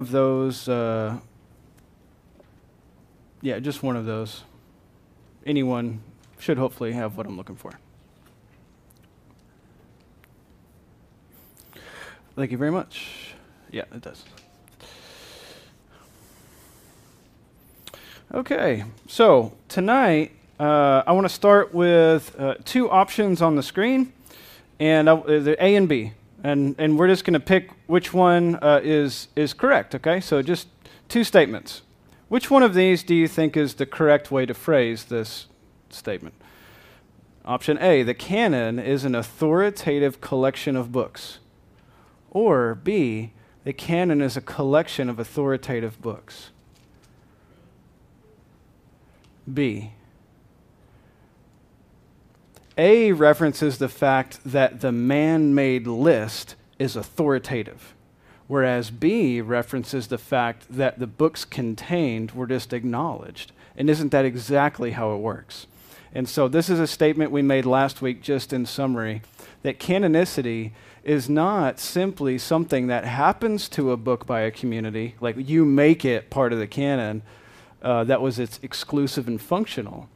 of those. Uh, yeah, just one of those. Anyone should hopefully have what I'm looking for. Thank you very much. Yeah, it does. Okay, so tonight uh, I want to start with uh, two options on the screen, and uh, the A and B, and and we're just going to pick which one uh, is is correct. Okay, so just two statements. Which one of these do you think is the correct way to phrase this statement? Option A: The canon is an authoritative collection of books. Or B, the canon is a collection of authoritative books. B. A references the fact that the man made list is authoritative, whereas B references the fact that the books contained were just acknowledged. And isn't that exactly how it works? And so, this is a statement we made last week, just in summary, that canonicity is not simply something that happens to a book by a community, like you make it part of the canon. Uh, that was its exclusive and functional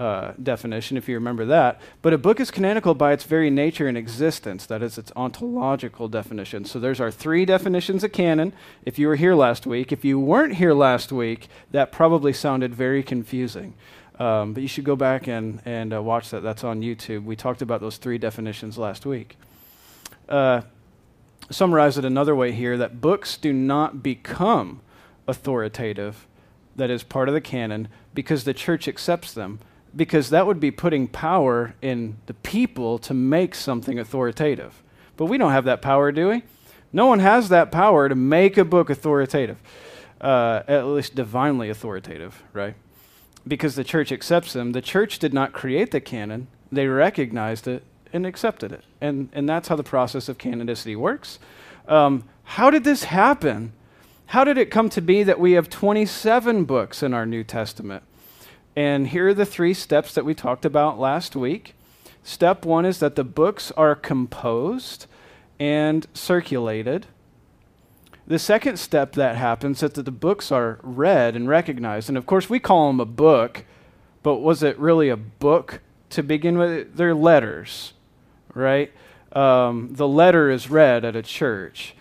uh, definition, if you remember that. But a book is canonical by its very nature and existence. That is its ontological definition. So there's our three definitions of canon. If you were here last week, if you weren't here last week, that probably sounded very confusing. Um, but you should go back and, and uh, watch that. That's on YouTube. We talked about those three definitions last week uh, summarize it another way here that books do not become authoritative, that is part of the canon, because the church accepts them. Because that would be putting power in the people to make something authoritative. But we don't have that power, do we? No one has that power to make a book authoritative, uh, at least divinely authoritative, right? Because the church accepts them. The church did not create the canon, they recognized it and accepted it. And, and that's how the process of canonicity works. Um, how did this happen? How did it come to be that we have 27 books in our New Testament? And here are the three steps that we talked about last week. Step one is that the books are composed and circulated. The second step that happens is that the books are read and recognized. And of course, we call them a book, but was it really a book to begin with? They're letters right? Um, the letter is read at a church,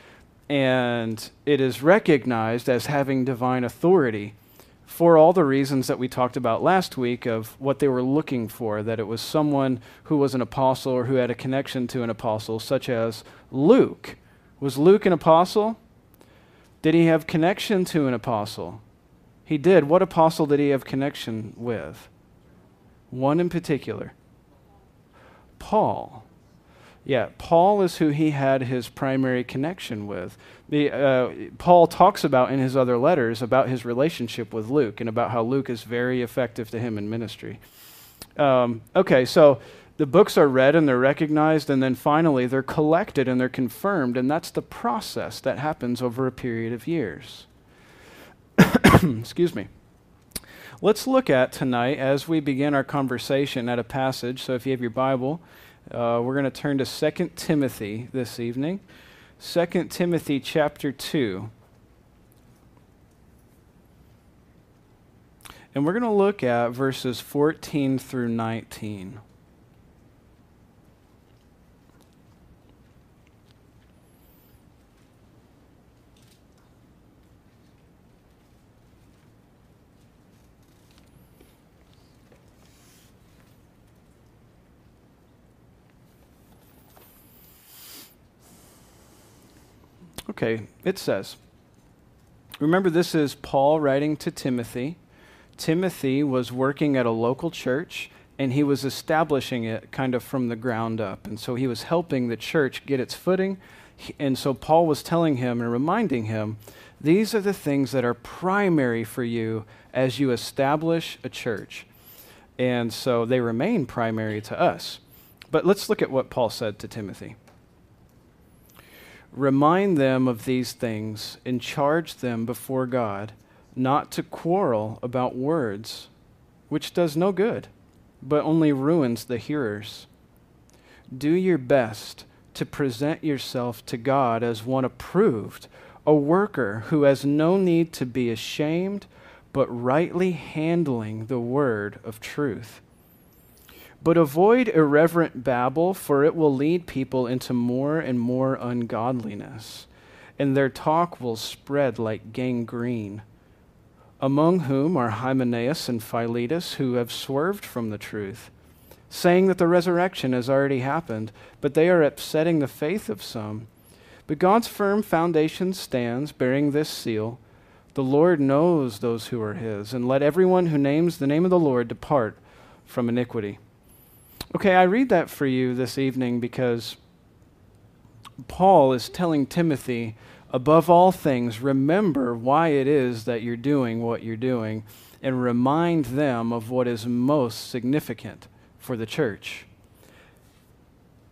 and it is recognized as having divine authority for all the reasons that we talked about last week of what they were looking for that it was someone who was an apostle or who had a connection to an apostle, such as Luke. Was Luke an apostle? Did he have connection to an apostle? He did. What apostle did he have connection with? One in particular Paul. Yeah, Paul is who he had his primary connection with. The, uh, Paul talks about in his other letters about his relationship with Luke and about how Luke is very effective to him in ministry. Um, okay, so the books are read and they're recognized, and then finally they're collected and they're confirmed, and that's the process that happens over a period of years. Excuse me. Let's look at tonight as we begin our conversation at a passage. So if you have your Bible, uh, we're going to turn to 2 Timothy this evening. 2 Timothy chapter 2. And we're going to look at verses 14 through 19. Okay, it says, remember, this is Paul writing to Timothy. Timothy was working at a local church and he was establishing it kind of from the ground up. And so he was helping the church get its footing. And so Paul was telling him and reminding him these are the things that are primary for you as you establish a church. And so they remain primary to us. But let's look at what Paul said to Timothy. Remind them of these things and charge them before God not to quarrel about words, which does no good, but only ruins the hearers. Do your best to present yourself to God as one approved, a worker who has no need to be ashamed, but rightly handling the word of truth. But avoid irreverent babble, for it will lead people into more and more ungodliness, and their talk will spread like gangrene. Among whom are Hymenaeus and Philetus, who have swerved from the truth, saying that the resurrection has already happened, but they are upsetting the faith of some. But God's firm foundation stands, bearing this seal The Lord knows those who are his, and let everyone who names the name of the Lord depart from iniquity. Okay, I read that for you this evening because Paul is telling Timothy, above all things, remember why it is that you're doing what you're doing and remind them of what is most significant for the church.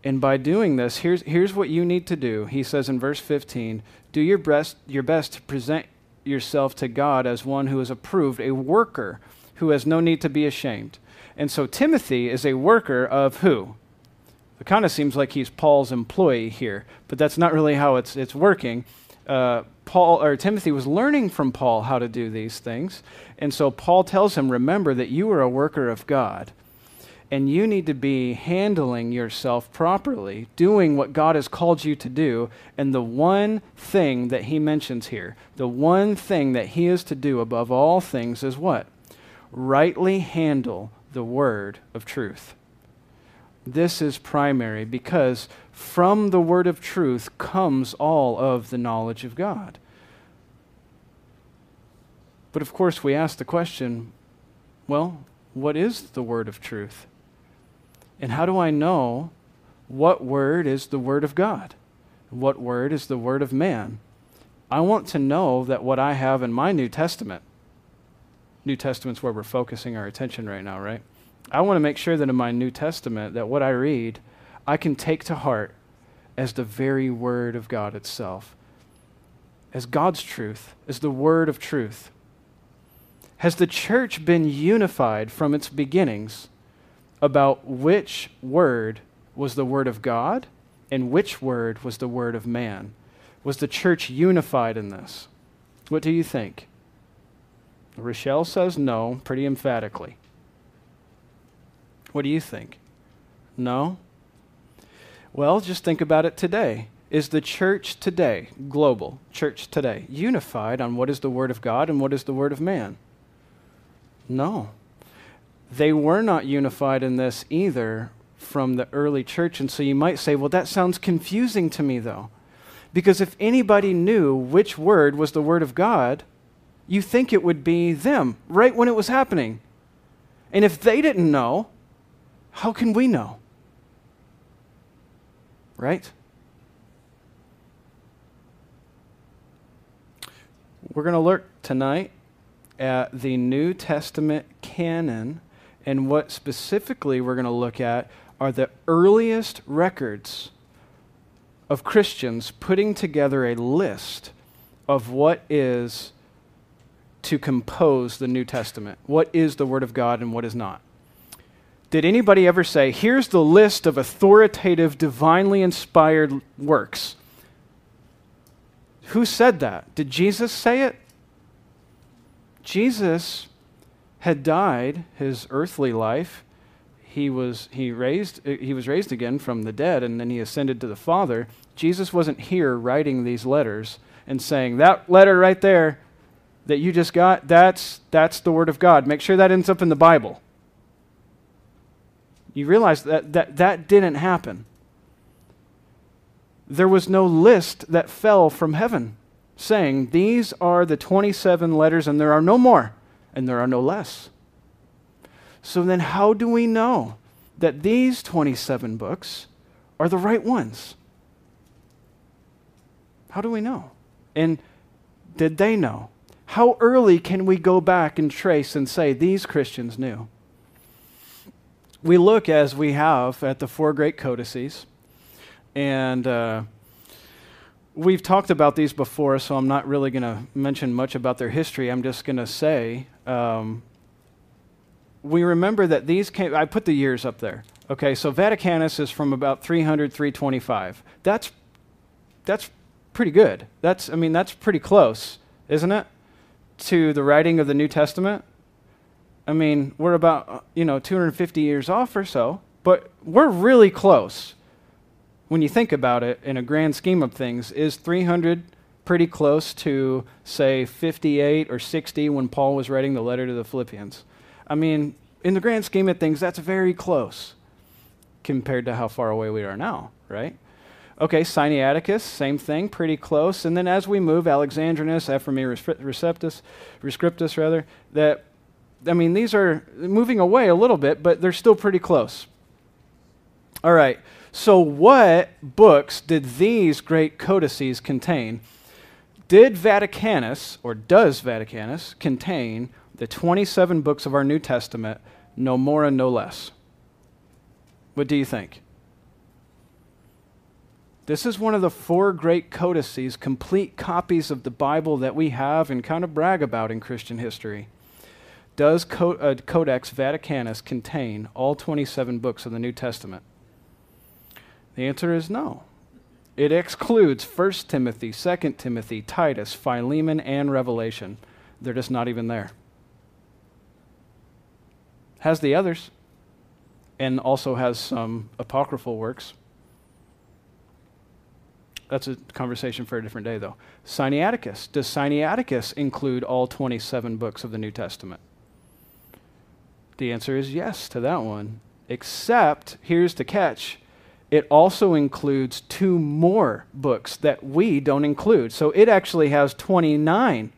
And by doing this, here's, here's what you need to do. He says in verse 15 Do your best, your best to present yourself to God as one who is approved, a worker who has no need to be ashamed and so Timothy is a worker of who? It kind of seems like he's Paul's employee here, but that's not really how it's, it's working. Uh, Paul or Timothy was learning from Paul how to do these things. And so Paul tells him, remember that you are a worker of God. And you need to be handling yourself properly, doing what God has called you to do. And the one thing that he mentions here, the one thing that he is to do above all things is what? Rightly handle the word of truth. This is primary because from the word of truth comes all of the knowledge of God. But of course, we ask the question well, what is the word of truth? And how do I know what word is the word of God? What word is the word of man? I want to know that what I have in my New Testament New Testament's where we're focusing our attention right now, right? I want to make sure that in my New Testament that what I read I can take to heart as the very word of God itself. As God's truth, as the word of truth. Has the church been unified from its beginnings about which word was the word of God and which word was the word of man? Was the church unified in this? What do you think? Rochelle says no, pretty emphatically. What do you think? No? Well, just think about it today. Is the church today, global church today, unified on what is the Word of God and what is the Word of man? No. They were not unified in this either from the early church. And so you might say, well, that sounds confusing to me, though. Because if anybody knew which word was the Word of God, you think it would be them right when it was happening. And if they didn't know, how can we know? Right? We're going to look tonight at the New Testament canon, and what specifically we're going to look at are the earliest records of Christians putting together a list of what is to compose the New Testament. What is the Word of God and what is not? Did anybody ever say, here's the list of authoritative, divinely inspired works? Who said that? Did Jesus say it? Jesus had died his earthly life. He was, he, raised, he was raised again from the dead, and then he ascended to the Father. Jesus wasn't here writing these letters and saying, That letter right there, that you just got, that's, that's the Word of God. Make sure that ends up in the Bible. You realize that that, that didn't happen. There was no list that fell from heaven saying, These are the 27 letters, and there are no more, and there are no less. So then, how do we know that these 27 books are the right ones? How do we know? And did they know? How early can we go back and trace and say these Christians knew? We look, as we have, at the four great codices, and uh, we've talked about these before, so I'm not really going to mention much about their history. I'm just going to say um, we remember that these came, I put the years up there. Okay, so Vaticanus is from about 300, 325. That's, that's pretty good. That's, I mean, that's pretty close, isn't it? To the writing of the New Testament. I mean, we're about, you know, 250 years off or so, but we're really close. When you think about it in a grand scheme of things, is 300 pretty close to, say, 58 or 60 when Paul was writing the letter to the Philippians? I mean, in the grand scheme of things, that's very close compared to how far away we are now, right? Okay, Sinaiticus, same thing, pretty close. And then as we move, Alexandrinus, Ephraemi Receptus, Rescriptus, rather, that I mean, these are moving away a little bit, but they're still pretty close. All right, so what books did these great codices contain? Did Vaticanus, or does Vaticanus, contain the 27 books of our New Testament, no more and no less? What do you think? This is one of the four great codices, complete copies of the Bible that we have and kind of brag about in Christian history. Does Co- uh, Codex Vaticanus contain all 27 books of the New Testament? The answer is no. It excludes 1 Timothy, 2 Timothy, Titus, Philemon, and Revelation. They're just not even there. Has the others, and also has some apocryphal works. That's a conversation for a different day, though. Sinaiticus. Does Sinaiticus include all 27 books of the New Testament? The answer is yes to that one. Except, here's the catch it also includes two more books that we don't include. So it actually has 29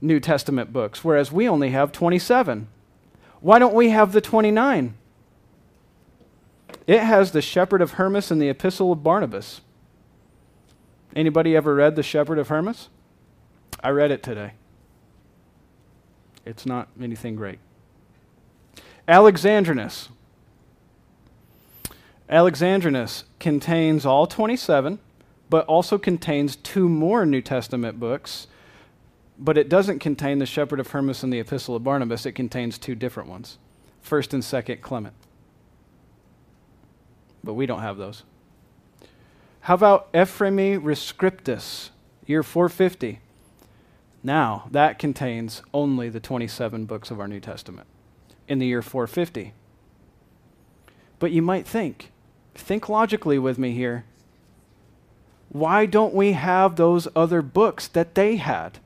New Testament books, whereas we only have 27. Why don't we have the 29? It has the Shepherd of Hermas and the Epistle of Barnabas. Anybody ever read the Shepherd of Hermas? I read it today. It's not anything great. Alexandrinus. Alexandrinus contains all 27, but also contains two more New Testament books, but it doesn't contain the Shepherd of Hermas and the Epistle of Barnabas. It contains two different ones, 1st and 2nd Clement. But we don't have those. How about Ephraemi Rescriptus, year 450? Now, that contains only the 27 books of our New Testament in the year 450. But you might think, think logically with me here. Why don't we have those other books that they had?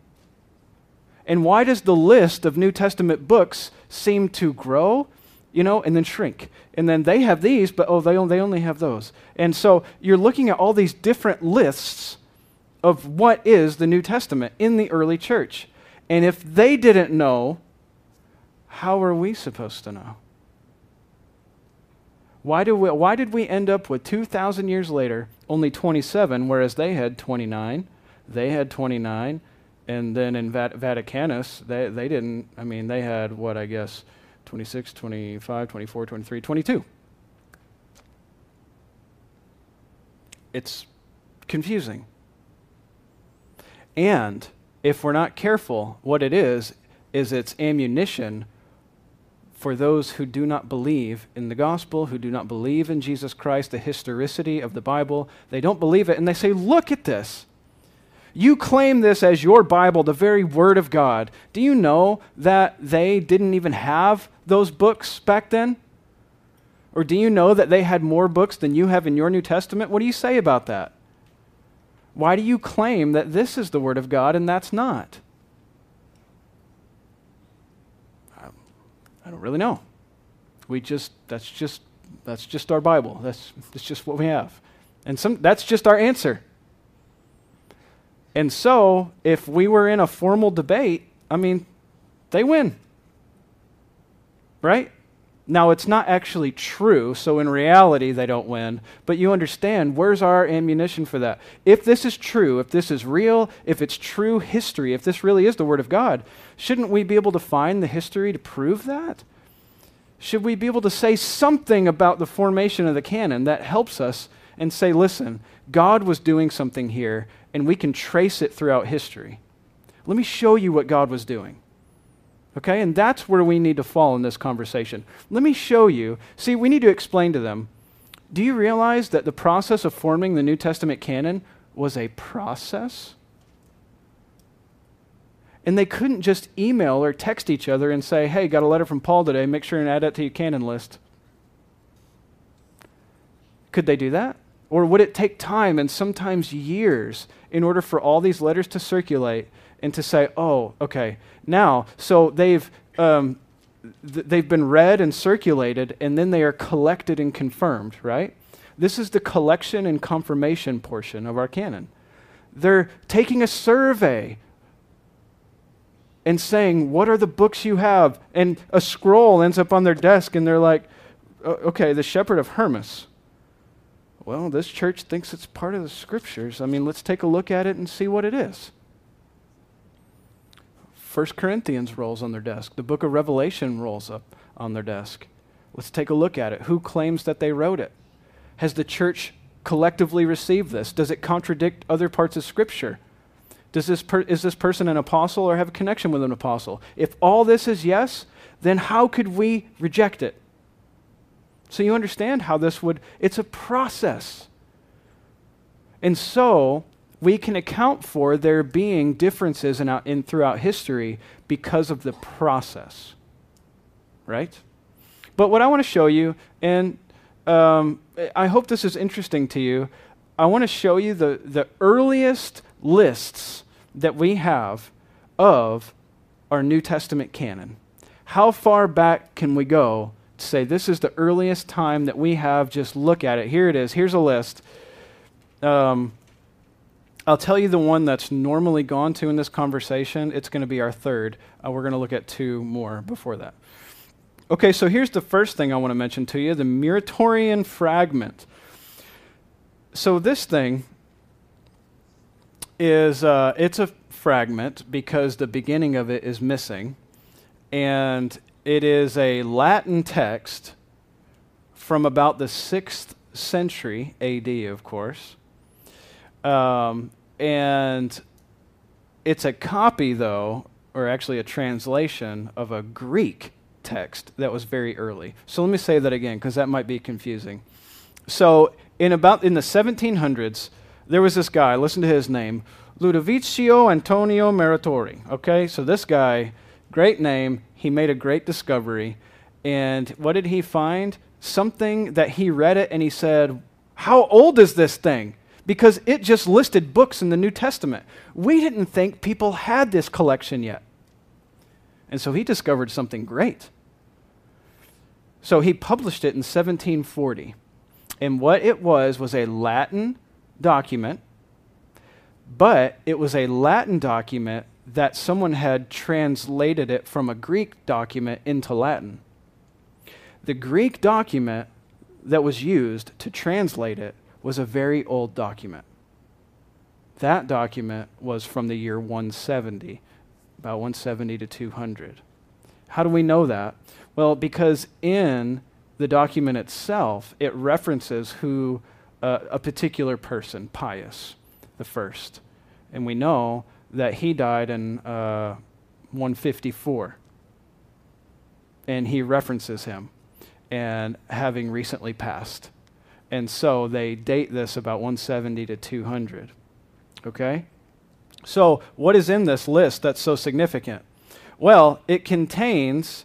And why does the list of New Testament books seem to grow, you know, and then shrink? And then they have these, but oh, they, they only have those. And so you're looking at all these different lists of what is the New Testament in the early church. And if they didn't know how are we supposed to know? Why, do we, why did we end up with 2,000 years later only 27, whereas they had 29? They had 29. And then in Vat- Vaticanus, they, they didn't, I mean, they had what, I guess, 26, 25, 24, 23, 22. It's confusing. And if we're not careful, what it is, is it's ammunition for those who do not believe in the gospel, who do not believe in Jesus Christ, the historicity of the Bible. They don't believe it, and they say, Look at this. You claim this as your Bible, the very Word of God. Do you know that they didn't even have those books back then? Or do you know that they had more books than you have in your New Testament? What do you say about that? Why do you claim that this is the Word of God and that's not? Um, I don't really know. We just that's just that's just our Bible. That's that's just what we have. And some that's just our answer. And so, if we were in a formal debate, I mean, they win. Right? Now, it's not actually true, so in reality, they don't win. But you understand, where's our ammunition for that? If this is true, if this is real, if it's true history, if this really is the Word of God, shouldn't we be able to find the history to prove that? Should we be able to say something about the formation of the canon that helps us and say, listen, God was doing something here, and we can trace it throughout history? Let me show you what God was doing. Okay? And that's where we need to fall in this conversation. Let me show you. See, we need to explain to them do you realize that the process of forming the New Testament canon was a process. And they couldn't just email or text each other and say, hey, got a letter from Paul today, make sure and add that to your canon list. Could they do that? Or would it take time and sometimes years in order for all these letters to circulate and to say, oh, okay, now, so they've, um, th- they've been read and circulated, and then they are collected and confirmed, right? This is the collection and confirmation portion of our canon. They're taking a survey and saying, What are the books you have? And a scroll ends up on their desk, and they're like, Okay, the Shepherd of Hermas. Well, this church thinks it's part of the scriptures. I mean, let's take a look at it and see what it is. First Corinthians rolls on their desk. The book of Revelation rolls up on their desk. Let's take a look at it. Who claims that they wrote it? Has the church collectively received this? Does it contradict other parts of Scripture? Does this per- is this person an apostle or have a connection with an apostle? If all this is yes, then how could we reject it? So you understand how this would, it's a process. And so we can account for there being differences in, in, throughout history because of the process. Right? But what I want to show you, and um, I hope this is interesting to you. I want to show you the, the earliest lists that we have of our New Testament canon. How far back can we go to say this is the earliest time that we have? Just look at it. Here it is. Here's a list. Um, I'll tell you the one that's normally gone to in this conversation. It's going to be our third. Uh, we're going to look at two more before that. Okay, so here's the first thing I want to mention to you the Muratorian fragment. So this thing is uh, it's a fragment because the beginning of it is missing, and it is a Latin text from about the sixth century AD, of course, um, and it's a copy though, or actually a translation of a Greek text that was very early. So let me say that again because that might be confusing. So in about in the 1700s, there was this guy. Listen to his name, Ludovico Antonio Muratori. Okay, so this guy, great name. He made a great discovery, and what did he find? Something that he read it and he said, "How old is this thing?" Because it just listed books in the New Testament. We didn't think people had this collection yet. And so he discovered something great. So he published it in 1740. And what it was was a Latin document, but it was a Latin document that someone had translated it from a Greek document into Latin. The Greek document that was used to translate it was a very old document. That document was from the year 170, about 170 to 200. How do we know that? Well, because in the document itself, it references who uh, a particular person, Pius the first, and we know that he died in uh, 154, and he references him, and having recently passed, and so they date this about 170 to 200. Okay, so what is in this list that's so significant? Well, it contains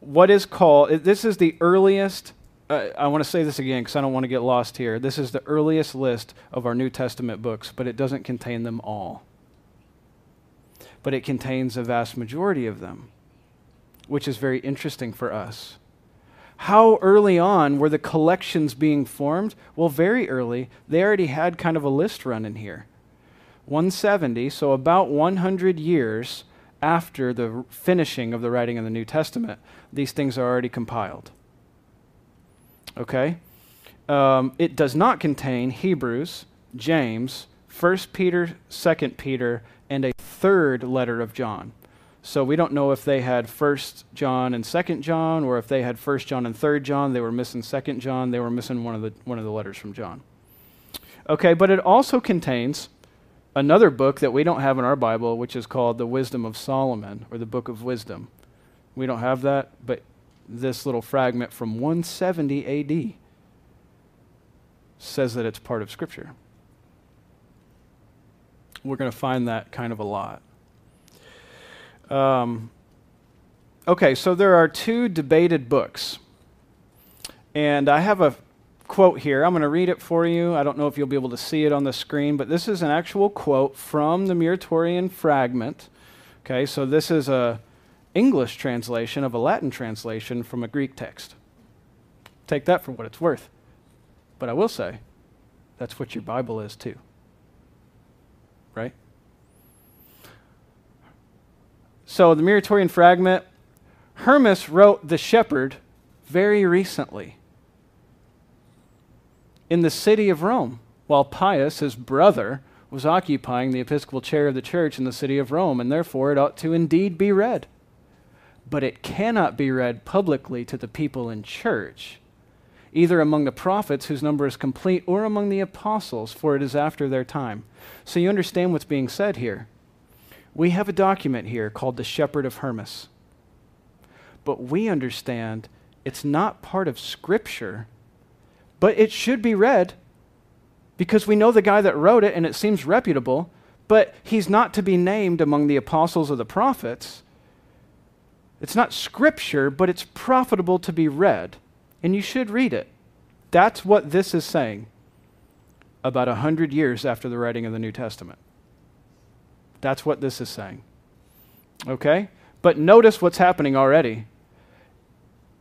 what is called, this is the earliest, uh, I want to say this again because I don't want to get lost here. This is the earliest list of our New Testament books, but it doesn't contain them all. But it contains a vast majority of them, which is very interesting for us. How early on were the collections being formed? Well, very early. They already had kind of a list running here. 170, so about 100 years after the finishing of the writing of the New Testament, these things are already compiled. Okay? Um, it does not contain Hebrews, James, 1 Peter, 2 Peter, and a third letter of John. So we don't know if they had 1 John and 2 John, or if they had 1 John and 3 John. They were missing 2 John. They were missing one of the, one of the letters from John. Okay, but it also contains another book that we don't have in our Bible, which is called the Wisdom of Solomon, or the Book of Wisdom. We don't have that, but this little fragment from 170 AD says that it's part of Scripture. We're going to find that kind of a lot. Um, okay, so there are two debated books. And I have a quote here. I'm going to read it for you. I don't know if you'll be able to see it on the screen, but this is an actual quote from the Muratorian fragment. Okay, so this is a English translation of a Latin translation from a Greek text. Take that for what it's worth. But I will say, that's what your Bible is too. Right? So the Muratorian fragment, Hermas wrote The Shepherd very recently in the city of Rome, while Pius, his brother, was occupying the episcopal chair of the church in the city of Rome, and therefore it ought to indeed be read. But it cannot be read publicly to the people in church, either among the prophets, whose number is complete, or among the apostles, for it is after their time. So you understand what's being said here. We have a document here called the Shepherd of Hermas. But we understand it's not part of Scripture but it should be read because we know the guy that wrote it and it seems reputable, but he's not to be named among the apostles or the prophets. It's not scripture, but it's profitable to be read, and you should read it. That's what this is saying about a hundred years after the writing of the New Testament. That's what this is saying. Okay? But notice what's happening already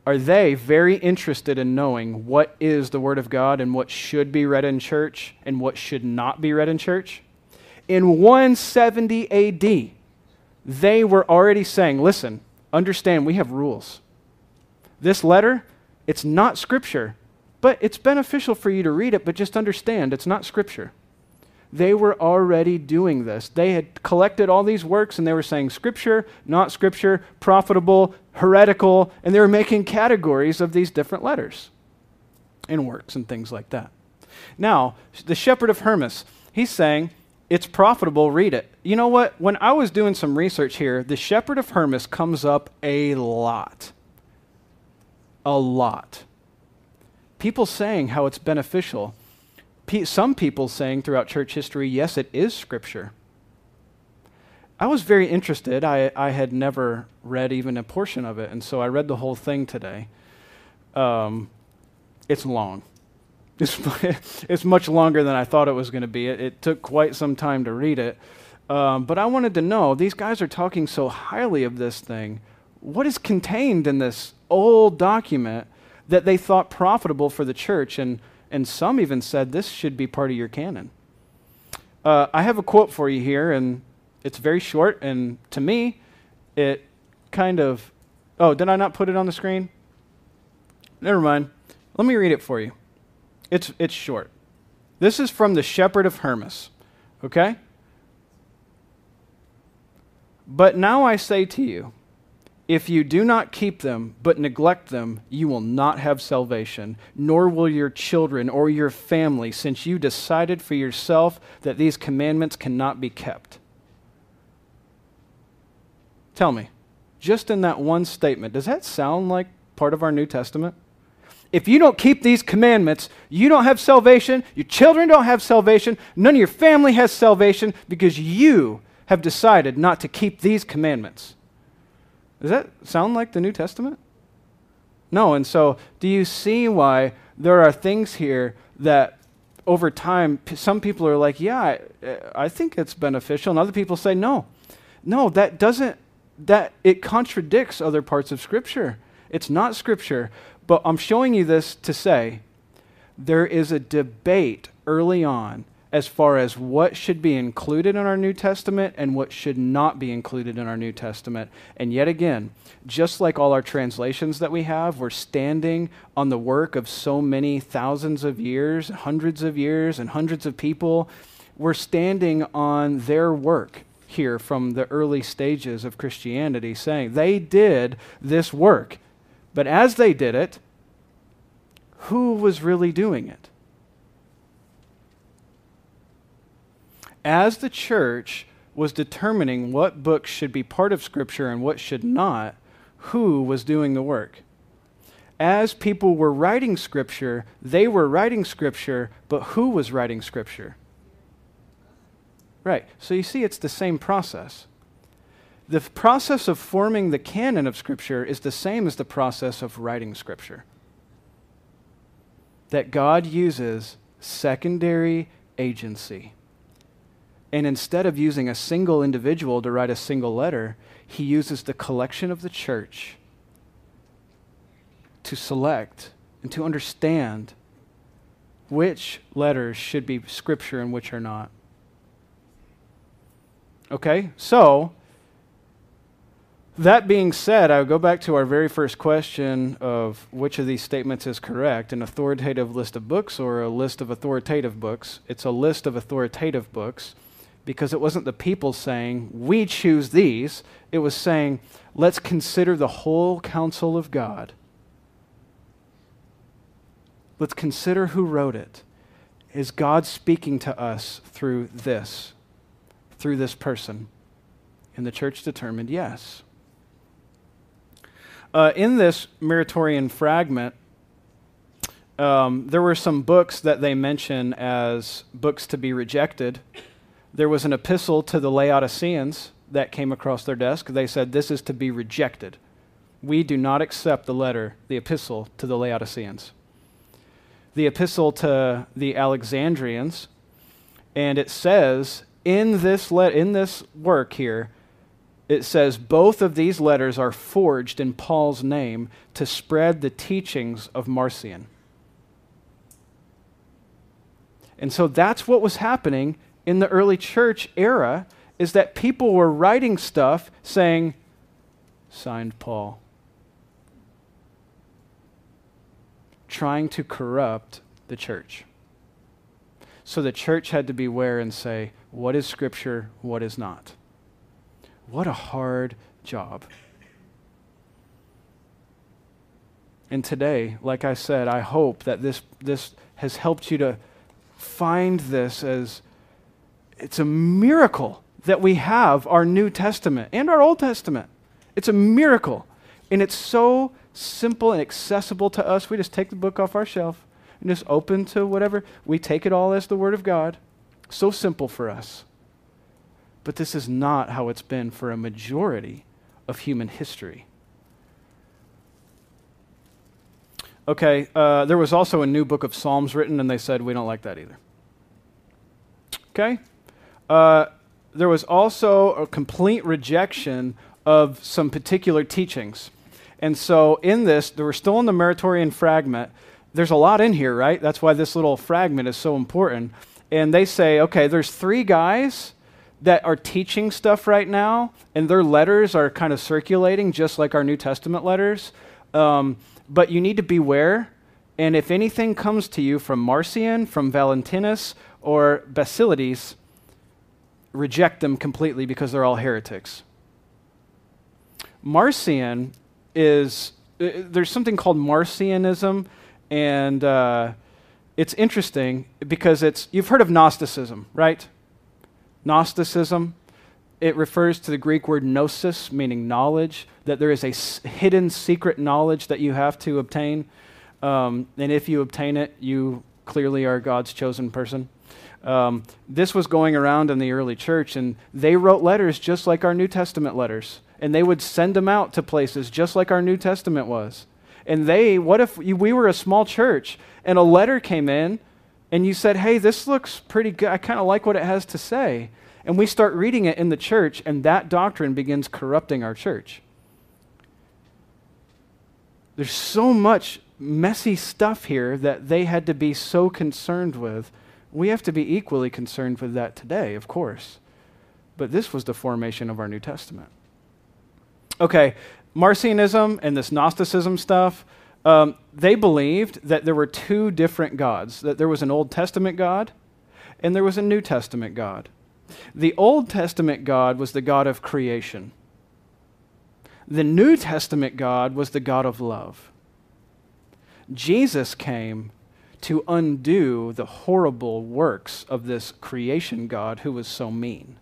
are they very interested in knowing what is the Word of God and what should be read in church and what should not be read in church? In 170 AD, they were already saying, listen, understand, we have rules. This letter, it's not Scripture, but it's beneficial for you to read it, but just understand it's not Scripture they were already doing this. They had collected all these works and they were saying scripture, not scripture, profitable, heretical, and they were making categories of these different letters and works and things like that. Now, the shepherd of Hermas, he's saying, it's profitable, read it. You know what? When I was doing some research here, the shepherd of Hermas comes up a lot. A lot. People saying how it's beneficial some people saying throughout church history, yes, it is Scripture. I was very interested. I, I had never read even a portion of it, and so I read the whole thing today. Um, it's long. It's, it's much longer than I thought it was going to be. It, it, took quite some time to read it. Um, but I wanted to know these guys are talking so highly of this thing. What is contained in this old document that they thought profitable for the church? And and some even said this should be part of your canon. Uh, I have a quote for you here, and it's very short, and to me, it kind of. Oh, did I not put it on the screen? Never mind. Let me read it for you. It's, it's short. This is from the Shepherd of Hermas, okay? But now I say to you, if you do not keep them, but neglect them, you will not have salvation, nor will your children or your family, since you decided for yourself that these commandments cannot be kept. Tell me, just in that one statement, does that sound like part of our New Testament? If you don't keep these commandments, you don't have salvation, your children don't have salvation, none of your family has salvation because you have decided not to keep these commandments. Does that sound like the New Testament? No. And so, do you see why there are things here that over time, p- some people are like, yeah, I, I think it's beneficial. And other people say, no. No, that doesn't, that, it contradicts other parts of Scripture. It's not Scripture. But I'm showing you this to say there is a debate early on as far as what should be included in our New Testament and what should not be included in our New Testament. And yet again, just like all our translations that we have, we're standing on the work of so many thousands of years, hundreds of years, and hundreds of people. We're standing on their work here from the early stages of Christianity, saying they did this work. But as they did it, who was really doing it? As the church was determining what books should be part of Scripture and what should not, who was doing the work? As people were writing Scripture, they were writing Scripture, but who was writing Scripture? Right. So you see, it's the same process. The f- process of forming the canon of Scripture is the same as the process of writing Scripture. That God uses secondary agency. And instead of using a single individual to write a single letter, he uses the collection of the church to select and to understand which letters should be scripture and which are not. Okay? So, that being said, I would go back to our very first question of which of these statements is correct an authoritative list of books or a list of authoritative books. It's a list of authoritative books because it wasn't the people saying, we choose these. It was saying, let's consider the whole counsel of God. Let's consider who wrote it. Is God speaking to us through this, through this person? And the church determined yes. Uh, in this Muratorian fragment, um, there were some books that they mention as books to be rejected. There was an epistle to the Laodiceans that came across their desk. They said, This is to be rejected. We do not accept the letter, the epistle to the Laodiceans. The epistle to the Alexandrians, and it says in this, le- in this work here, it says both of these letters are forged in Paul's name to spread the teachings of Marcion. And so that's what was happening in the early church era is that people were writing stuff saying signed Paul. Trying to corrupt the church. So the church had to beware and say, what is scripture, what is not. What a hard job. And today, like I said, I hope that this, this has helped you to find this as it's a miracle that we have our New Testament and our Old Testament. It's a miracle. And it's so simple and accessible to us. We just take the book off our shelf and just open to whatever. We take it all as the Word of God. So simple for us. But this is not how it's been for a majority of human history. Okay, uh, there was also a new book of Psalms written, and they said we don't like that either. Okay? Uh, there was also a complete rejection of some particular teachings. And so, in this, we're still in the Muratorian fragment. There's a lot in here, right? That's why this little fragment is so important. And they say, okay, there's three guys that are teaching stuff right now, and their letters are kind of circulating just like our New Testament letters. Um, but you need to beware. And if anything comes to you from Marcion, from Valentinus, or Basilides, reject them completely because they're all heretics. Marcion is, uh, there's something called Marcionism, and uh, it's interesting because it's, you've heard of Gnosticism, right? Gnosticism, it refers to the Greek word gnosis, meaning knowledge, that there is a s- hidden secret knowledge that you have to obtain. Um, and if you obtain it, you clearly are God's chosen person. Um, this was going around in the early church, and they wrote letters just like our New Testament letters. And they would send them out to places just like our New Testament was. And they, what if we were a small church and a letter came in and you said, hey, this looks pretty good. I kind of like what it has to say. And we start reading it in the church, and that doctrine begins corrupting our church. There's so much messy stuff here that they had to be so concerned with. We have to be equally concerned with that today, of course. But this was the formation of our New Testament. Okay, Marcionism and this Gnosticism stuff, um, they believed that there were two different gods, that there was an Old Testament God and there was a New Testament God. The Old Testament God was the God of creation. The New Testament God was the God of love. Jesus came to undo the horrible works of this creation God who was so mean.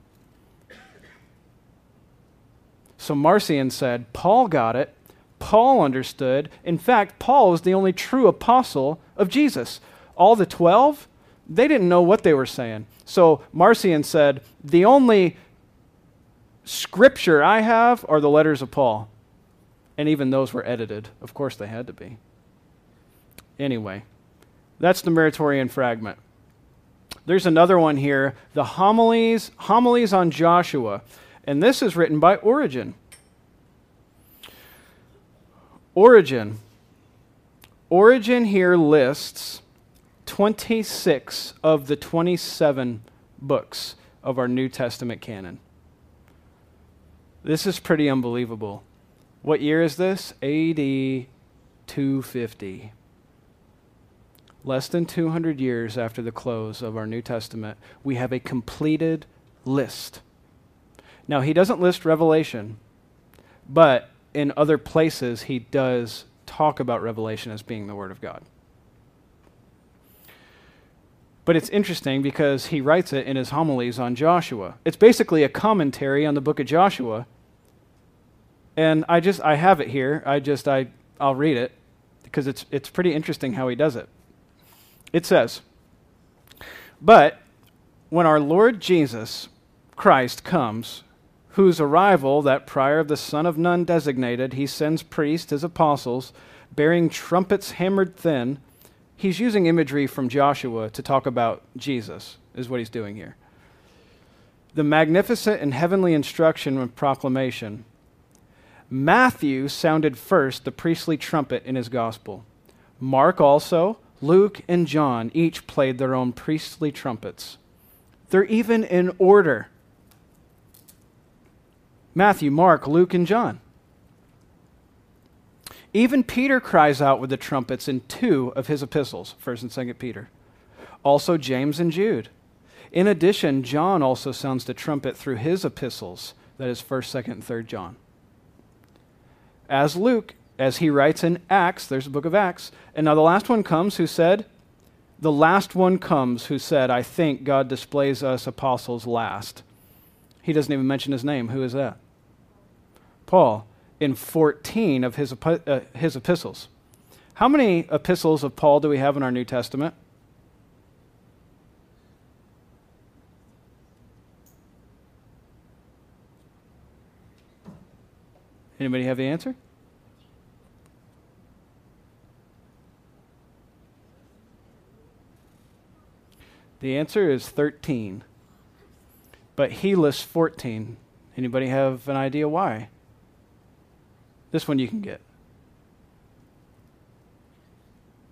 So Marcion said, Paul got it. Paul understood. In fact, Paul was the only true apostle of Jesus. All the 12, they didn't know what they were saying. So Marcion said, The only scripture I have are the letters of Paul. And even those were edited. Of course, they had to be. Anyway, that's the Muratorian fragment. There's another one here, the homilies, homilies on Joshua. And this is written by Origen. Origen. Origen here lists 26 of the 27 books of our New Testament canon. This is pretty unbelievable. What year is this? AD 250. Less than 200 years after the close of our New Testament, we have a completed list. Now, he doesn't list Revelation, but in other places, he does talk about Revelation as being the Word of God. But it's interesting because he writes it in his homilies on Joshua. It's basically a commentary on the book of Joshua. And I just I have it here. I just I I'll read it because it's it's pretty interesting how he does it. It says, "But when our Lord Jesus Christ comes, whose arrival that prior of the son of Nun designated, he sends priests, his apostles, bearing trumpets hammered thin, he's using imagery from Joshua to talk about Jesus, is what he's doing here. The magnificent and heavenly instruction and proclamation. Matthew sounded first the priestly trumpet in his gospel. Mark also, Luke, and John each played their own priestly trumpets. They're even in order Matthew, Mark, Luke, and John. Even Peter cries out with the trumpets in two of his epistles, 1st and 2nd Peter. Also James and Jude. In addition, John also sounds the trumpet through his epistles, that is 1st, 2nd, and 3rd John. As Luke, as he writes in Acts, there's a book of Acts, and now the last one comes who said, the last one comes who said, I think God displays us apostles last. He doesn't even mention his name. Who is that? Paul in 14 of his, uh, his epistles. How many epistles of Paul do we have in our New Testament? Anybody have the answer? The answer is 13. But he lists 14. Anybody have an idea why? This one you can get.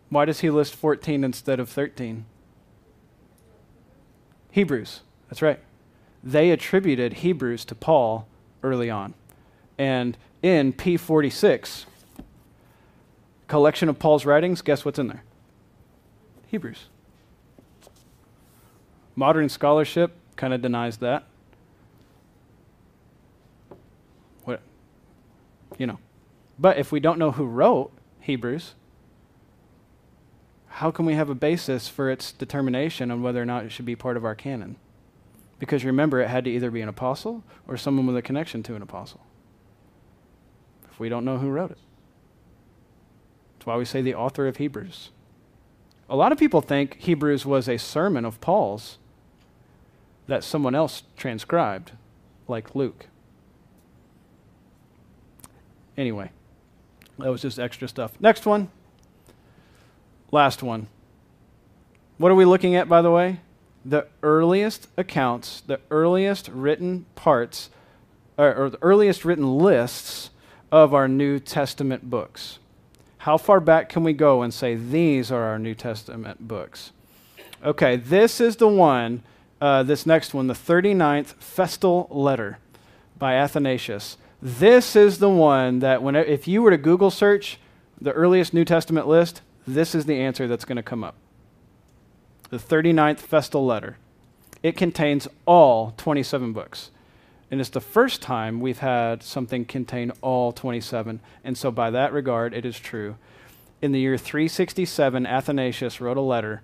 Why does he list 14 instead of 13? Hebrews. That's right. They attributed Hebrews to Paul early on. And in P46, collection of Paul's writings, guess what's in there? Hebrews. Modern scholarship kind of denies that. What? You know. But if we don't know who wrote Hebrews, how can we have a basis for its determination on whether or not it should be part of our canon? Because remember, it had to either be an apostle or someone with a connection to an apostle. If we don't know who wrote it, that's why we say the author of Hebrews. A lot of people think Hebrews was a sermon of Paul's that someone else transcribed, like Luke. Anyway. That was just extra stuff. Next one. Last one. What are we looking at, by the way? The earliest accounts, the earliest written parts, or, or the earliest written lists of our New Testament books. How far back can we go and say these are our New Testament books? Okay, this is the one, uh, this next one, the 39th Festal Letter by Athanasius. This is the one that when if you were to Google search the earliest New Testament list, this is the answer that's going to come up. The 39th Festal Letter. It contains all 27 books. And it's the first time we've had something contain all 27. And so, by that regard, it is true. In the year 367, Athanasius wrote a letter,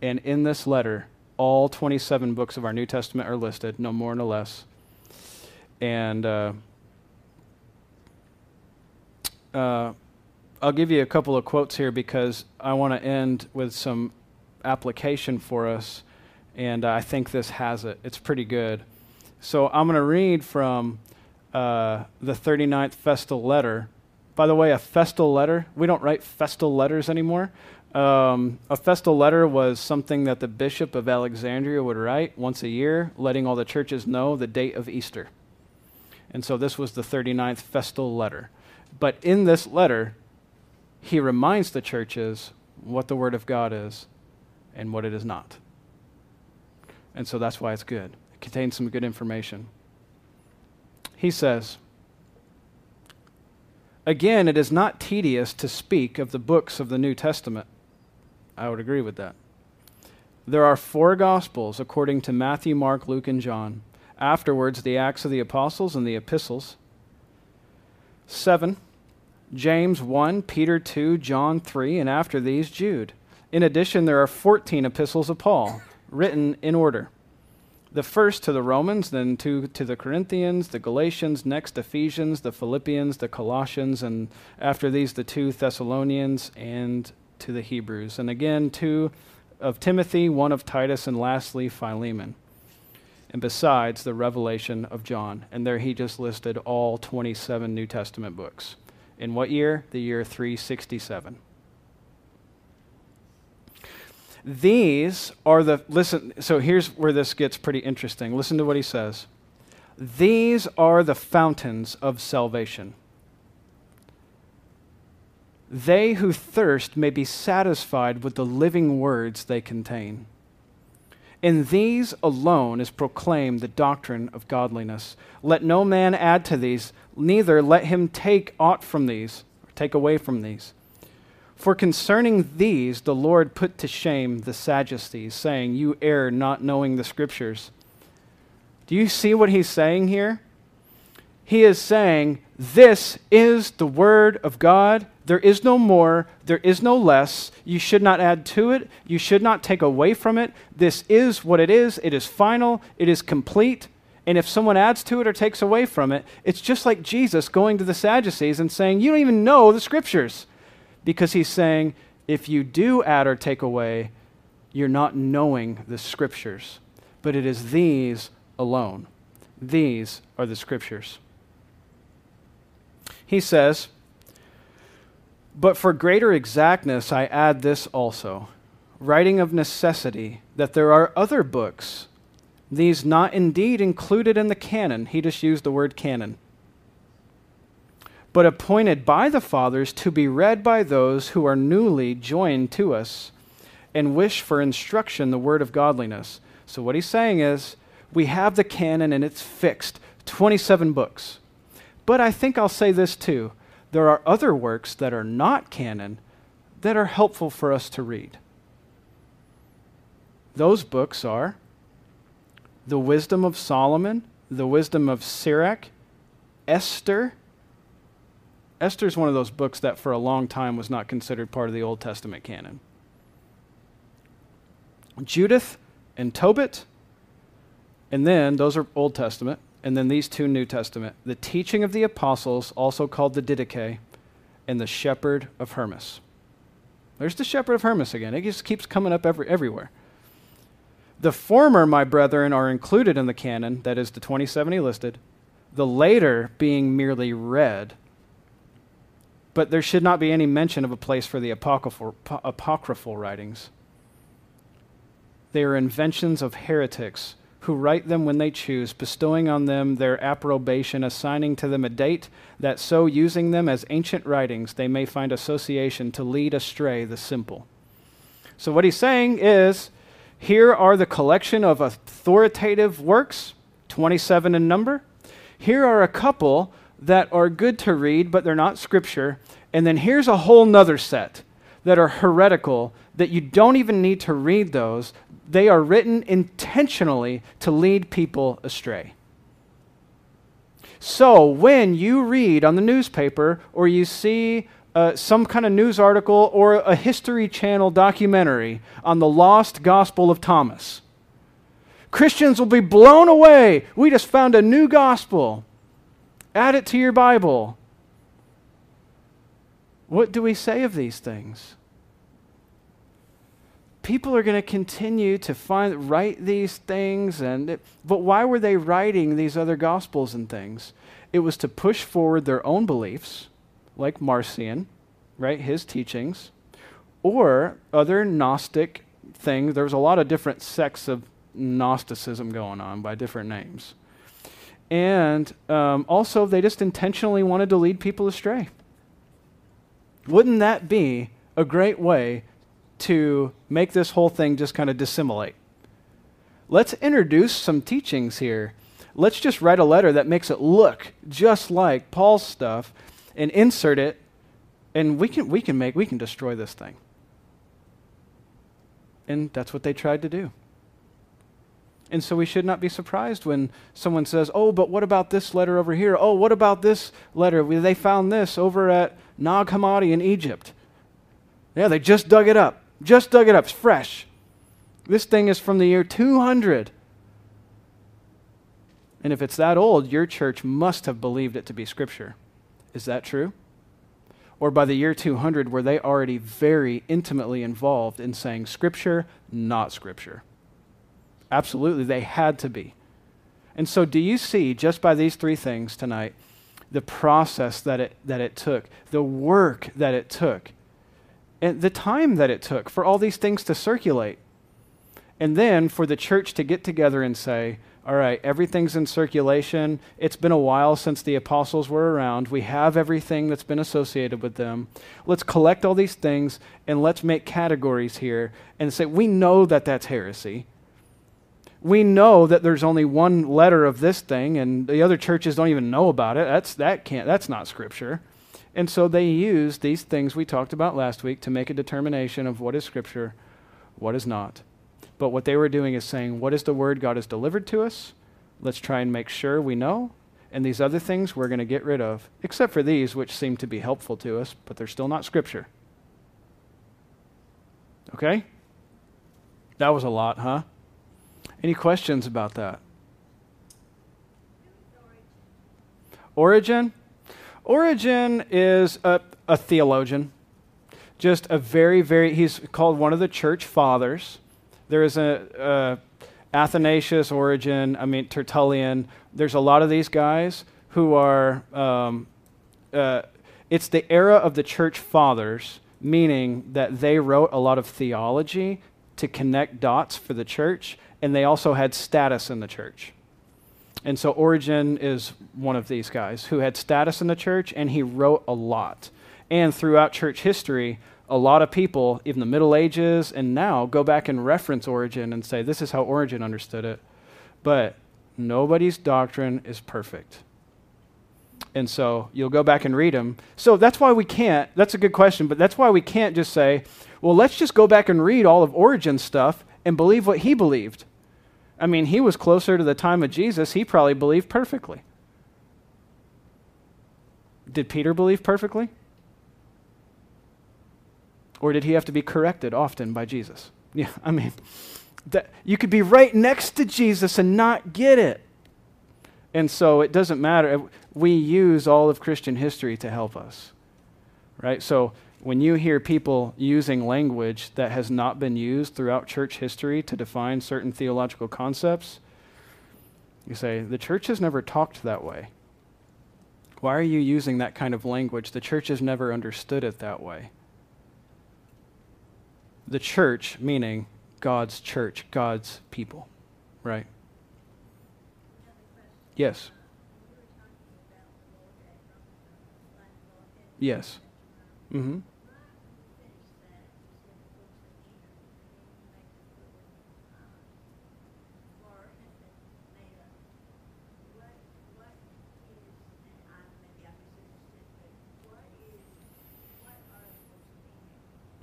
and in this letter, all 27 books of our New Testament are listed, no more, no less. And uh, uh, I'll give you a couple of quotes here because I want to end with some application for us, and I think this has it. It's pretty good. So I'm going to read from uh, the 39th festal letter. By the way, a festal letter, we don't write festal letters anymore. Um, a festal letter was something that the bishop of Alexandria would write once a year, letting all the churches know the date of Easter. And so this was the 39th festal letter. But in this letter, he reminds the churches what the Word of God is and what it is not. And so that's why it's good. It contains some good information. He says, Again, it is not tedious to speak of the books of the New Testament. I would agree with that. There are four Gospels according to Matthew, Mark, Luke, and John. Afterwards, the Acts of the Apostles and the Epistles. Seven. James 1, Peter 2, John 3, and after these, Jude. In addition, there are 14 epistles of Paul, written in order. The first to the Romans, then two to the Corinthians, the Galatians, next Ephesians, the Philippians, the Colossians, and after these, the two Thessalonians and to the Hebrews. And again, two of Timothy, one of Titus, and lastly, Philemon. And besides, the revelation of John. And there he just listed all 27 New Testament books. In what year? The year 367. These are the, listen, so here's where this gets pretty interesting. Listen to what he says. These are the fountains of salvation. They who thirst may be satisfied with the living words they contain. In these alone is proclaimed the doctrine of godliness. Let no man add to these, neither let him take aught from these, or take away from these. For concerning these the Lord put to shame the Sadducees, saying, You err not knowing the Scriptures. Do you see what he's saying here? He is saying, This is the Word of God. There is no more, there is no less. You should not add to it, you should not take away from it. This is what it is. It is final, it is complete. And if someone adds to it or takes away from it, it's just like Jesus going to the Sadducees and saying, You don't even know the scriptures. Because he's saying, if you do add or take away, you're not knowing the scriptures. But it is these alone. These are the scriptures. He says, but for greater exactness, I add this also writing of necessity that there are other books, these not indeed included in the canon. He just used the word canon. But appointed by the fathers to be read by those who are newly joined to us and wish for instruction the word of godliness. So, what he's saying is, we have the canon and it's fixed 27 books. But I think I'll say this too there are other works that are not canon that are helpful for us to read. Those books are The Wisdom of Solomon, The Wisdom of Sirach, Esther. Esther is one of those books that for a long time was not considered part of the Old Testament canon. Judith and Tobit, and then those are Old Testament and then these two New Testament the teaching of the apostles, also called the Didache, and the shepherd of Hermas. There's the shepherd of Hermas again. It just keeps coming up every, everywhere. The former, my brethren, are included in the canon, that is the 2070 listed, the later being merely read. But there should not be any mention of a place for the apocryphal, apocryphal writings. They are inventions of heretics who write them when they choose, bestowing on them their approbation, assigning to them a date, that so using them as ancient writings they may find association to lead astray the simple. So, what he's saying is here are the collection of authoritative works, 27 in number. Here are a couple that are good to read, but they're not scripture. And then here's a whole nother set that are heretical that you don't even need to read those they are written intentionally to lead people astray. So when you read on the newspaper or you see uh, some kind of news article or a History Channel documentary on the lost Gospel of Thomas, Christians will be blown away. We just found a new gospel. Add it to your Bible. What do we say of these things? People are going to continue to find write these things and it, but why were they writing these other gospels and things? It was to push forward their own beliefs like marcion right his teachings or other gnostic things. There was a lot of different sects of gnosticism going on by different names. And um, also they just intentionally wanted to lead people astray. Wouldn't that be a great way to make this whole thing just kind of dissimulate. Let's introduce some teachings here. Let's just write a letter that makes it look just like Paul's stuff and insert it and we can we can make we can destroy this thing. And that's what they tried to do. And so we should not be surprised when someone says, "Oh, but what about this letter over here? Oh, what about this letter? They found this over at Nag Hammadi in Egypt." Yeah, they just dug it up. Just dug it up. It's fresh. This thing is from the year 200. And if it's that old, your church must have believed it to be Scripture. Is that true? Or by the year 200, were they already very intimately involved in saying Scripture, not Scripture? Absolutely, they had to be. And so, do you see, just by these three things tonight, the process that it, that it took, the work that it took and the time that it took for all these things to circulate. And then for the church to get together and say, all right, everything's in circulation. It's been a while since the apostles were around. We have everything that's been associated with them. Let's collect all these things and let's make categories here and say, we know that that's heresy. We know that there's only one letter of this thing and the other churches don't even know about it. That's, that can't, that's not scripture. And so they use these things we talked about last week to make a determination of what is Scripture, what is not. But what they were doing is saying, what is the word God has delivered to us? Let's try and make sure we know. And these other things we're going to get rid of, except for these, which seem to be helpful to us, but they're still not Scripture. Okay? That was a lot, huh? Any questions about that? Origen? Origen is a, a theologian, just a very, very, he's called one of the church fathers. There is a, a Athanasius, Origen, I mean, Tertullian. There's a lot of these guys who are, um, uh, it's the era of the church fathers, meaning that they wrote a lot of theology to connect dots for the church, and they also had status in the church. And so Origen is one of these guys who had status in the church and he wrote a lot. And throughout church history, a lot of people, even the Middle Ages and now, go back and reference Origen and say, this is how Origen understood it. But nobody's doctrine is perfect. And so you'll go back and read them. So that's why we can't, that's a good question, but that's why we can't just say, well, let's just go back and read all of Origen's stuff and believe what he believed. I mean, he was closer to the time of Jesus. He probably believed perfectly. Did Peter believe perfectly? Or did he have to be corrected often by Jesus? Yeah, I mean, that you could be right next to Jesus and not get it. And so it doesn't matter. We use all of Christian history to help us. Right? So when you hear people using language that has not been used throughout church history to define certain theological concepts, you say, the church has never talked that way. Why are you using that kind of language? The church has never understood it that way. The church, meaning God's church, God's people, right? Yes. Yes. Mm-hmm.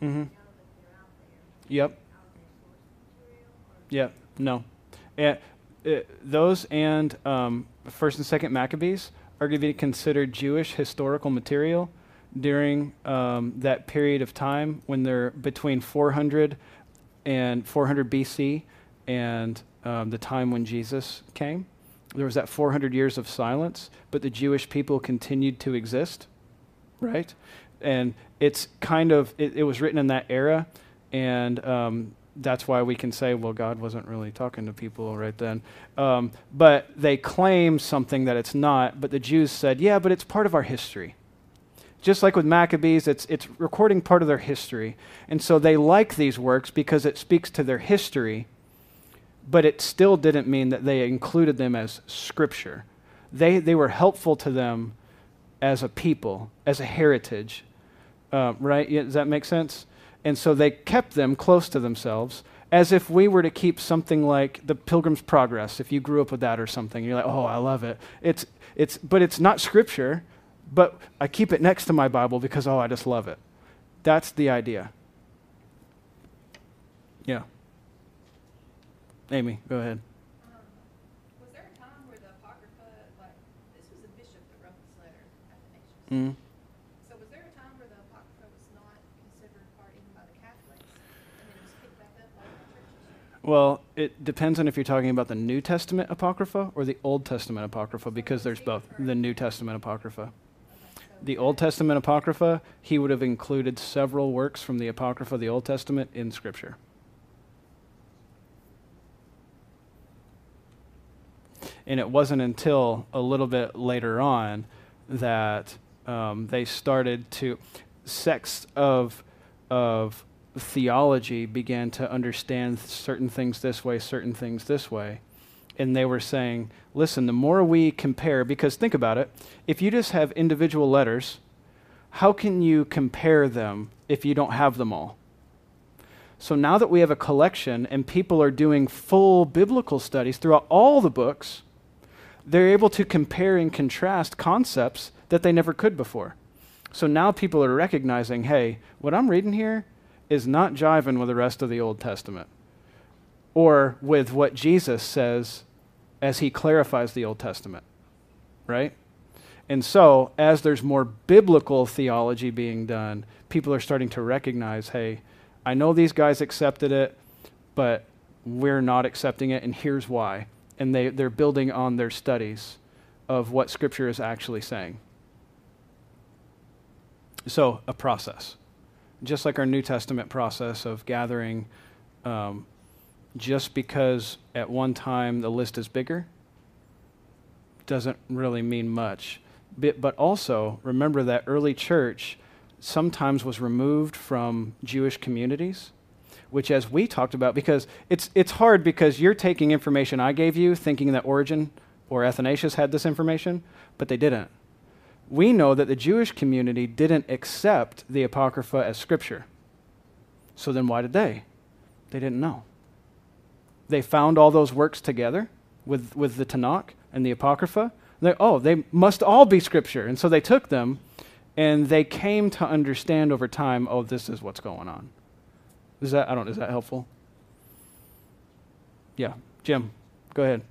Mm-hmm. Yep. Yep. No. Uh, uh, those and um, First and Second Maccabees are going to be considered Jewish historical material during um, that period of time when they're between 400 and 400 BC and um, the time when Jesus came. There was that 400 years of silence, but the Jewish people continued to exist, right? And it's kind of it, it was written in that era, and um, that's why we can say, well, God wasn't really talking to people right then. Um, but they claim something that it's not. But the Jews said, yeah, but it's part of our history. Just like with Maccabees, it's, it's recording part of their history. And so they like these works because it speaks to their history, but it still didn't mean that they included them as scripture. They, they were helpful to them as a people, as a heritage. Uh, right? Yeah, does that make sense? And so they kept them close to themselves as if we were to keep something like the Pilgrim's Progress. If you grew up with that or something, you're like, oh, I love it. It's, it's, but it's not scripture but I keep it next to my Bible because, oh, I just love it. That's the idea. Yeah. Amy, go ahead. Um, was there a time where the Apocrypha, like, this was a bishop that wrote this letter, Athanasius. Mm. So was there a time where the Apocrypha was not considered part even by the Catholics, and then it was picked back up by the churches? Well, it depends on if you're talking about the New Testament Apocrypha or the Old Testament Apocrypha, because there's both. The New Testament Apocrypha. The Old Testament Apocrypha, he would have included several works from the Apocrypha of the Old Testament in Scripture. And it wasn't until a little bit later on that um, they started to, sects of, of theology began to understand certain things this way, certain things this way and they were saying, listen, the more we compare, because think about it, if you just have individual letters, how can you compare them if you don't have them all? So now that we have a collection and people are doing full biblical studies throughout all the books, they're able to compare and contrast concepts that they never could before. So now people are recognizing hey, what I'm reading here is not jiving with the rest of the Old Testament or with what Jesus says as he clarifies the Old Testament, right? And so, as there's more biblical theology being done, people are starting to recognize hey, I know these guys accepted it, but we're not accepting it, and here's why. And they, they're building on their studies of what Scripture is actually saying. So, a process. Just like our New Testament process of gathering um, just because at one time the list is bigger doesn't really mean much. But, also, remember that early church sometimes was removed from Jewish communities, which, as we talked about, because it's, it's hard because you're taking information I gave you thinking that Origen or Athanasius had this information, but they didn't. We know that the Jewish community didn't accept the Apocrypha as scripture. So then why did they? They didn't know they found all those works together with, with the Tanakh and the Apocrypha. They, oh, they must all be scripture. And so they took them and they came to understand over time, oh, this is what's going on. Is that, I don't, is that helpful? Yeah. Jim, go ahead.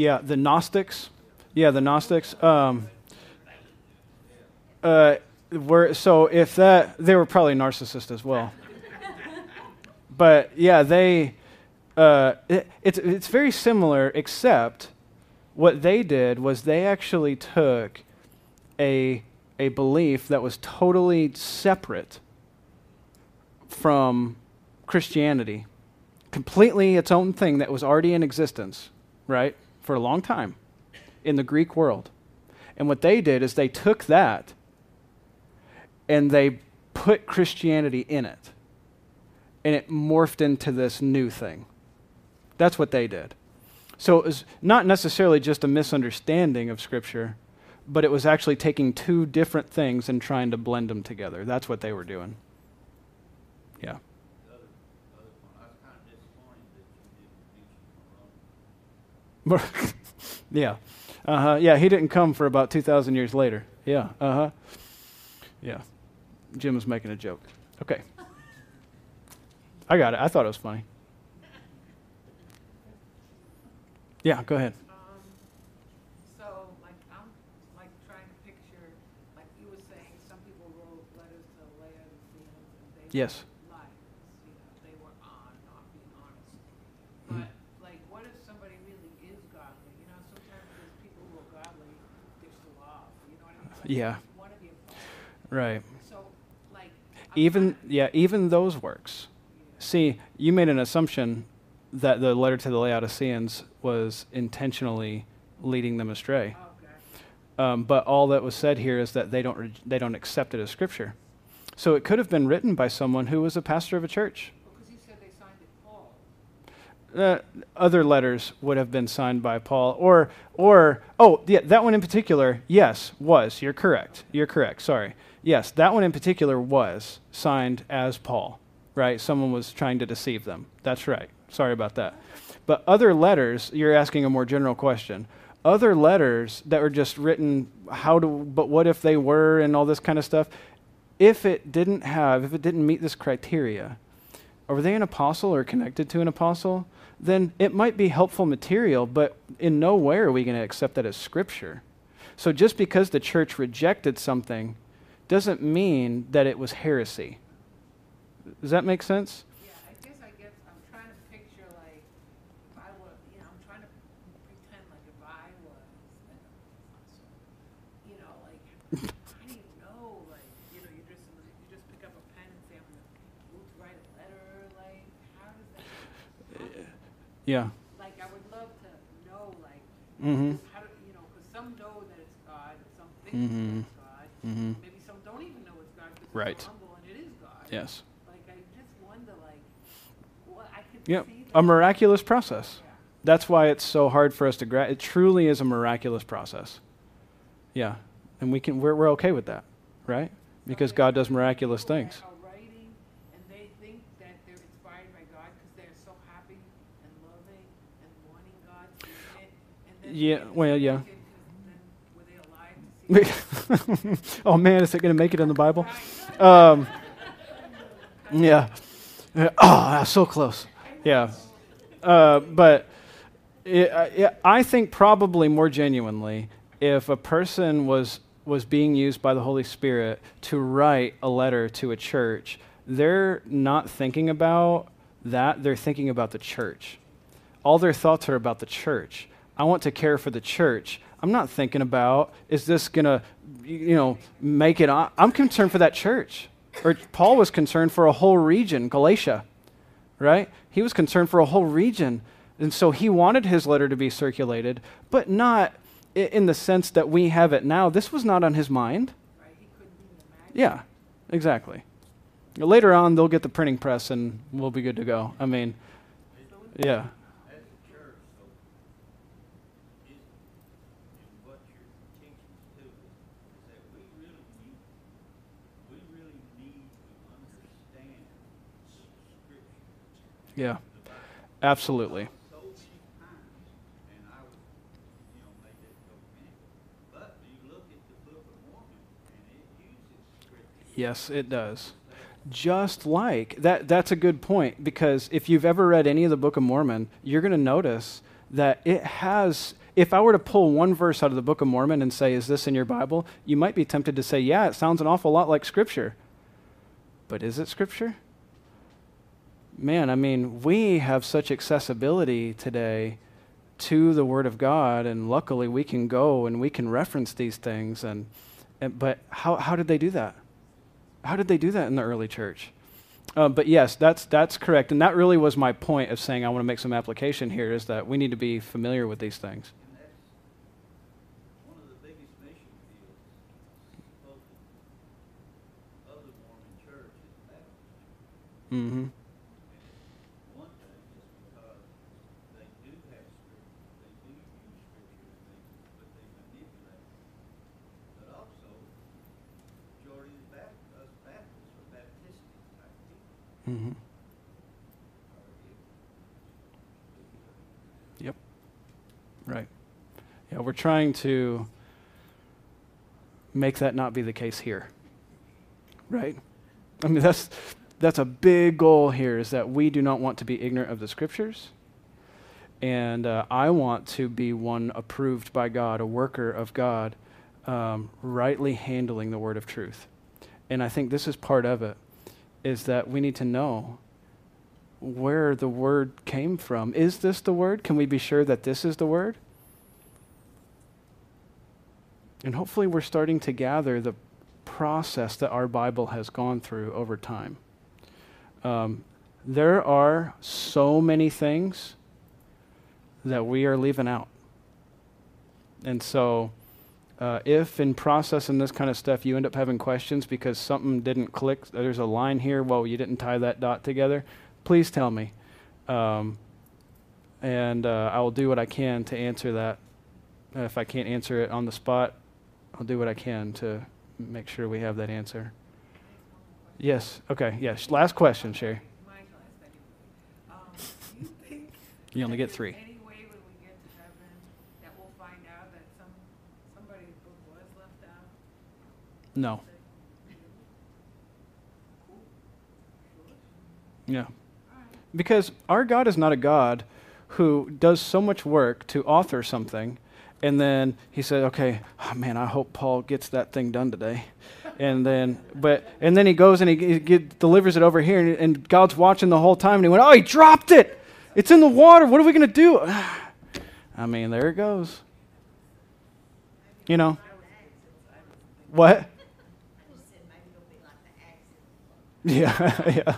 Yeah, the Gnostics. Yeah, the Gnostics. Um, uh, were so if that they were probably narcissists as well. but yeah, they. Uh, it, it's it's very similar, except what they did was they actually took a a belief that was totally separate from Christianity, completely its own thing that was already in existence, right? For a long time in the Greek world. And what they did is they took that and they put Christianity in it. And it morphed into this new thing. That's what they did. So it was not necessarily just a misunderstanding of Scripture, but it was actually taking two different things and trying to blend them together. That's what they were doing. Yeah. yeah. Uh huh. Yeah, he didn't come for about 2,000 years later. Yeah. Uh huh. Yeah. Jim was making a joke. Okay. I got it. I thought it was funny. Yeah, go ahead. Um, so, like, I'm like trying to picture, like you were saying, some people wrote letters to and Yes. were liars, you know, they were on, not being honest. Mhm. But, like, what if somebody really is godly? You know, sometimes there's people who are godly, they're still off, you know what I mean? Like, Yeah. they wanna be a part. Right. So, like, Even yeah, even those works. See, you made an assumption that the letter to the Laodiceans was intentionally leading them astray. Okay. Um, but all that was said here is that they don't re- they don't accept it as scripture. So it could have been written by someone who was a pastor of a church. Because you said they signed it Paul. Uh, other letters would have been signed by Paul, or or oh yeah, that one in particular, yes, was. You're correct. You're correct. Sorry. Yes, that one in particular was signed as Paul. Right? Someone was trying to deceive them. That's right. Sorry about that. But other letters, you're asking a more general question. Other letters that were just written, how do, but what if they were, and all this kind of stuff. If it didn't have, if it didn't meet this criteria, are they an apostle or connected to an apostle? Then it might be helpful material, but in no way are we going to accept that as scripture. So just because the church rejected something doesn't mean that it was heresy. Does that make sense? Yeah, I guess I guess I'm trying to picture like I you know, I'm trying to pretend like if I was you know, like how do you know, like you know, you just you just pick up a pen and say I'm gonna to write a letter, like how does that? happen? Yeah. Like I would love to know, like Mm-hmm. how do you know? Because some know that it's God, some think mm-hmm. it's God. Mm-hmm. Maybe some don't even know it's God because Right. they're humble and it is God. Yes. Like I just wonder, like, what I could Yep. see. A miraculous process. Yeah. That's why it's so hard for us to grasp. It truly is a miraculous process. Yeah. And we can we're, we're okay with that, right? Because God does miraculous things. Are writing and they think that they're inspired by God because they're so happy and loving and wanting God to be in it. And then Yeah, well, yeah. oh man, is it going to make it in the Bible? Um, yeah. Uh, Oh, so close. Yeah. Uh, but it, uh, yeah, I think probably more genuinely, if a person was was being used by the Holy Spirit to write a letter to a church, they're not thinking about that. They're thinking about the church. All their thoughts are about the church. I want to care for the church. I'm not thinking about is this gonna, you know, make it. On? I'm concerned for that church. Or Paul was concerned for a whole region, Galatia, right? He was concerned for a whole region, and so he wanted his letter to be circulated, but not i- in the sense that we have it now. This was not on his mind. Right? He couldn't even imagine. Yeah, exactly. Later on, they'll get the printing press, and we'll be good to go. I mean, yeah. As a church, so is, is what your teachings to us, is that we really need, we really need to understand scripture. Yeah, the Bible. absolutely. So many times, and I was, you know, made that joke a minute, but you look at the Book of Mormon, and it uses absolutely. Yes, it does. Just like that, that's a good point because if you've ever read any of the Book of Mormon, you're going to notice that it has. If I were to pull one verse out of the Book of Mormon and say, Is this in your Bible? you might be tempted to say, Yeah, it sounds an awful lot like Scripture. But is it Scripture? Man, I mean, we have such accessibility today to the Word of God, and luckily we can go and we can reference these things. And, and but how, how did they do that? How did they do that in the early church? Uh, but yes, that's that's correct, and that really was my point of saying I want to make some application here. Is that we need to be familiar with these things. The biggest mission fields supposedly of the Mormon church is Baptist. Mm-hmm. One thing, just because they do have scripture, they do use scripture, and they, but they manipulate it. But also, majority of Baptists, us Baptists are Baptistic type people. Mm-hmm. Yep. Right. Yeah, we're trying to make that not be the case here. Right? I mean, that's that's a big goal here is that we do not want to be ignorant of the scriptures. And uh, I want to be one approved by God, a worker of God, um, rightly handling the word of truth. And I think this is part of it, is that we need to know where the word came from. Is this the word? Can we be sure that this is the word? And hopefully, we're starting to gather the process that our Bible has gone through over time. Um, there are so many things that we are leaving out. And so, uh, if in processing this kind of stuff you end up having questions because something didn't click, there's a line here, well, you didn't tie that dot together, please tell me. Um, and uh, I will do what I can to answer that. Uh, if I can't answer it on the spot, I'll do what I can to make sure we have that answer. Yes. Okay. Yes. Last question, Sherry. My last anyway. Um, do you only get three. Any way when we get to heaven that we'll find out that some, somebody's book was left out? No. Yeah. Because our God is not a God who does so much work to author something and then he said, "Okay, oh, man, I hope Paul gets that thing done today." And then, but and then he goes and he, he get, delivers it over here, and, and God's watching the whole time, and he went, "Oh, he dropped it! It's in the water. What are we going to do?" I mean, there it goes. You know what? Yeah, yeah,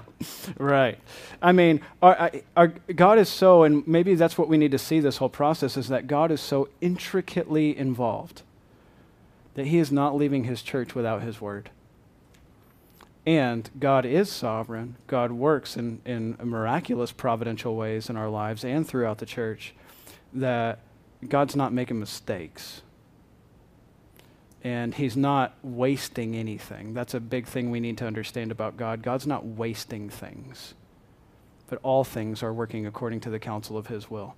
right. I mean, our, our, God is so, and maybe that's what we need to see this whole process is that God is so intricately involved that He is not leaving His church without His word. And God is sovereign. God works in, in miraculous providential ways in our lives and throughout the church, that God's not making mistakes and he's not wasting anything. That's a big thing we need to understand about God. God's not wasting things, but all things are working according to the counsel of his will.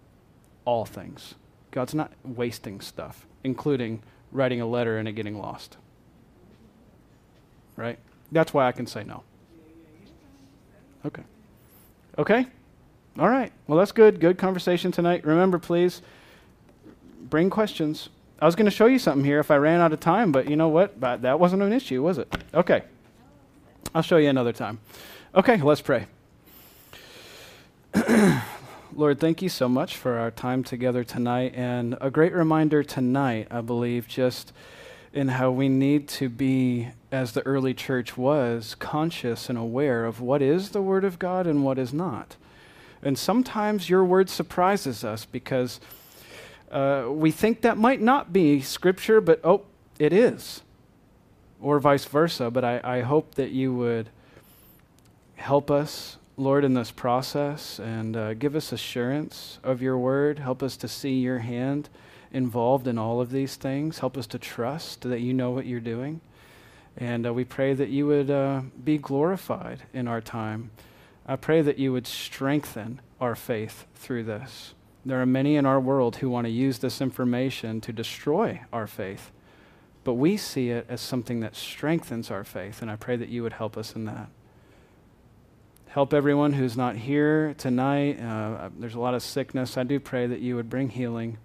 All things. God's not wasting stuff, including writing a letter and it getting lost. Right? That's why I can say no. Okay. Okay? All right. Well, that's good. Good conversation tonight. Remember, please, bring questions. I was going to show you something here if I ran out of time, but you know what? That wasn't an issue, was it? Okay. I'll show you another time. Okay, let's pray. Lord, thank you so much for our time together tonight and a great reminder tonight, I believe, just in how we need to be, as the early church was, conscious and aware of what is the Word of God and what is not. And sometimes your Word surprises us because uh, we think that might not be Scripture, but oh, it is. Or vice versa. But I, I hope that you would help us, Lord, in this process and uh, give us assurance of your word. Help us to see your hand involved in all of these things. Help us to trust that you know what you're doing. And uh, we pray that you would uh, be glorified in our time. I pray that you would strengthen our faith through this. There are many in our world who want to use this information to destroy our faith, but we see it as something that strengthens our faith, and I pray that you would help us in that. Help everyone who's not here tonight. Uh, there's a lot of sickness. I do pray that you would bring healing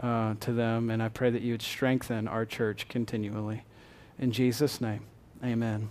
uh, to them, and I pray that you would strengthen our church continually. In Jesus' name, amen.